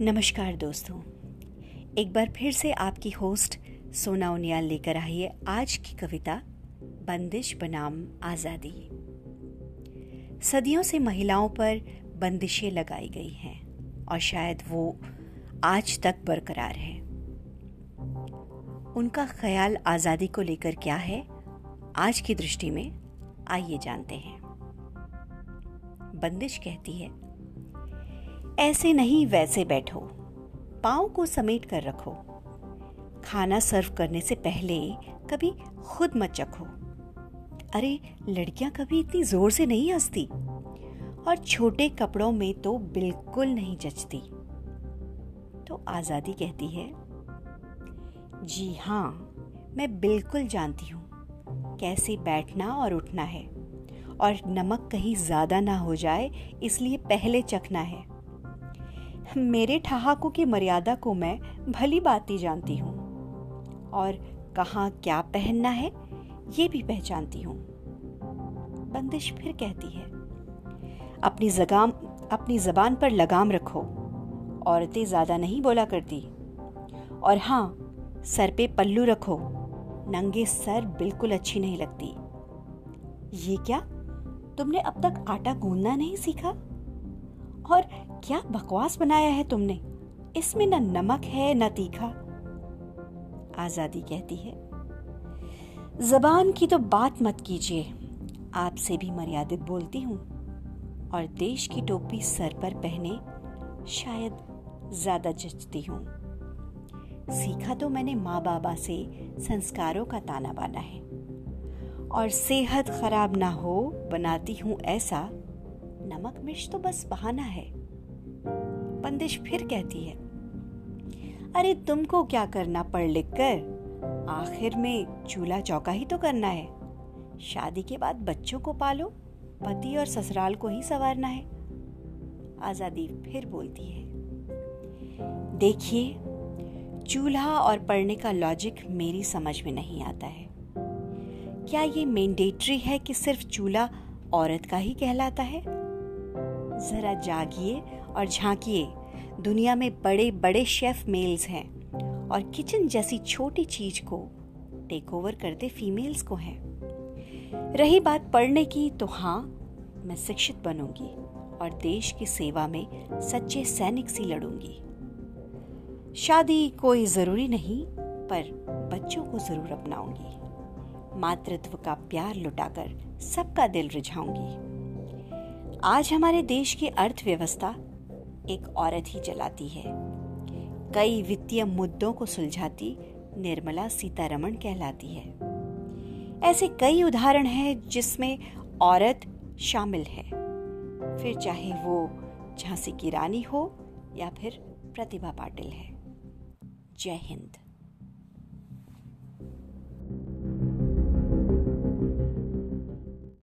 नमस्कार दोस्तों। एक बार फिर से आपकी होस्ट सोना उनियाल लेकर आई है आज की कविता, बंदिश बनाम आज़ादी। सदियों से महिलाओं पर बंदिशें लगाई गई हैं और शायद वो आज तक बरकरार है। उनका ख्याल आज़ादी को लेकर क्या है, आज की दृष्टि में आइए जानते हैं। बंदिश कहती है ऐसे नहीं वैसे बैठो। पाँव को समेट कर रखो। खाना सर्व करने से पहले कभी खुद मत चखो। अरे, लड़कियाँ कभी इतनी ज़ोर से नहीं हंसती। और छोटे कपड़ों में तो बिल्कुल नहीं जचती। तो आज़ादी कहती है, जी हाँ मैं बिल्कुल जानती हूँ कैसे बैठना और उठना है। और नमक कहीं ज़्यादा ना हो जाए, इसलिए पहले चखना है। मेरे ठहाकों की मर्यादा को मैं भली बाती जानती हूँ। और कहाँ क्या पहनना है, ये भी पहचानती हूँ। बंदिश फिर कहती है, अपनी जगाम, अपनी जबान पर लगाम रखो, औरतें ज़्यादा नहीं बोला करती। और हाँ सर पे पल्लू रखो, नंगे सर बिल्कुल अच्छी नहीं लगती। ये क्या, तुमने अब तक आटा गूंदना नहीं सीखा? और क्या बकवास बनाया है तुमने? इसमें न नमक है, न तीखा। आज़ादी कहती है। जबान की तो बात मत कीजिए। आपसे भी मर्यादित बोलती हूँ। और देश की टोपी सर पर पहने शायद ज़्यादा जचती हूँ। सीखा तो मैंने माँ बाबा से, संस्कारों का ताना बाना है। और सेहत खराब ना हो, बनाती हूँ ऐसा नमक मिर्च तो बस बहाना है। बंदिश फिर कहती है, अरे तुमको क्या करना पढ़ लिख कर आखिर में चूल्हा चौका ही तो करना है। शादी के बाद बच्चों को पालो, पति और ससुराल को ही संवारना है। आज़ादी फिर बोलती है, देखिए, चूल्हा और पढ़ने का लॉजिक मेरी समझ में नहीं आता है। क्या ये मैंडेटरी है कि सिर्फ़ चूल्हा औरत का ही कहलाता है? जरा जागिए और झांकिए। दुनिया में बड़े बड़े शेफ मेल्स हैं और किचन जैसी छोटी चीज़ को टेक ओवर करते फीमेल्स को हैं। रही बात पढ़ने की तो हाँ मैं शिक्षित बनूँगी और देश की सेवा में सच्चे सैनिक सी लड़ूँगी। शादी कोई ज़रूरी नहीं, पर बच्चों को ज़रूर अपनाऊँगी। मातृत्व का प्यार लुटाकर सबका दिल रिझाऊँगी। आज हमारे देश की अर्थव्यवस्था एक औरत ही चलाती है। कई वित्तीय मुद्दों को सुलझाती निर्मला सीतारमण कहलाती है। ऐसे कई उदाहरण हैं जिसमें औरत शामिल है। फिर चाहे वो झांसी की रानी हो या फिर प्रतिभा पाटिल है। जय हिंद।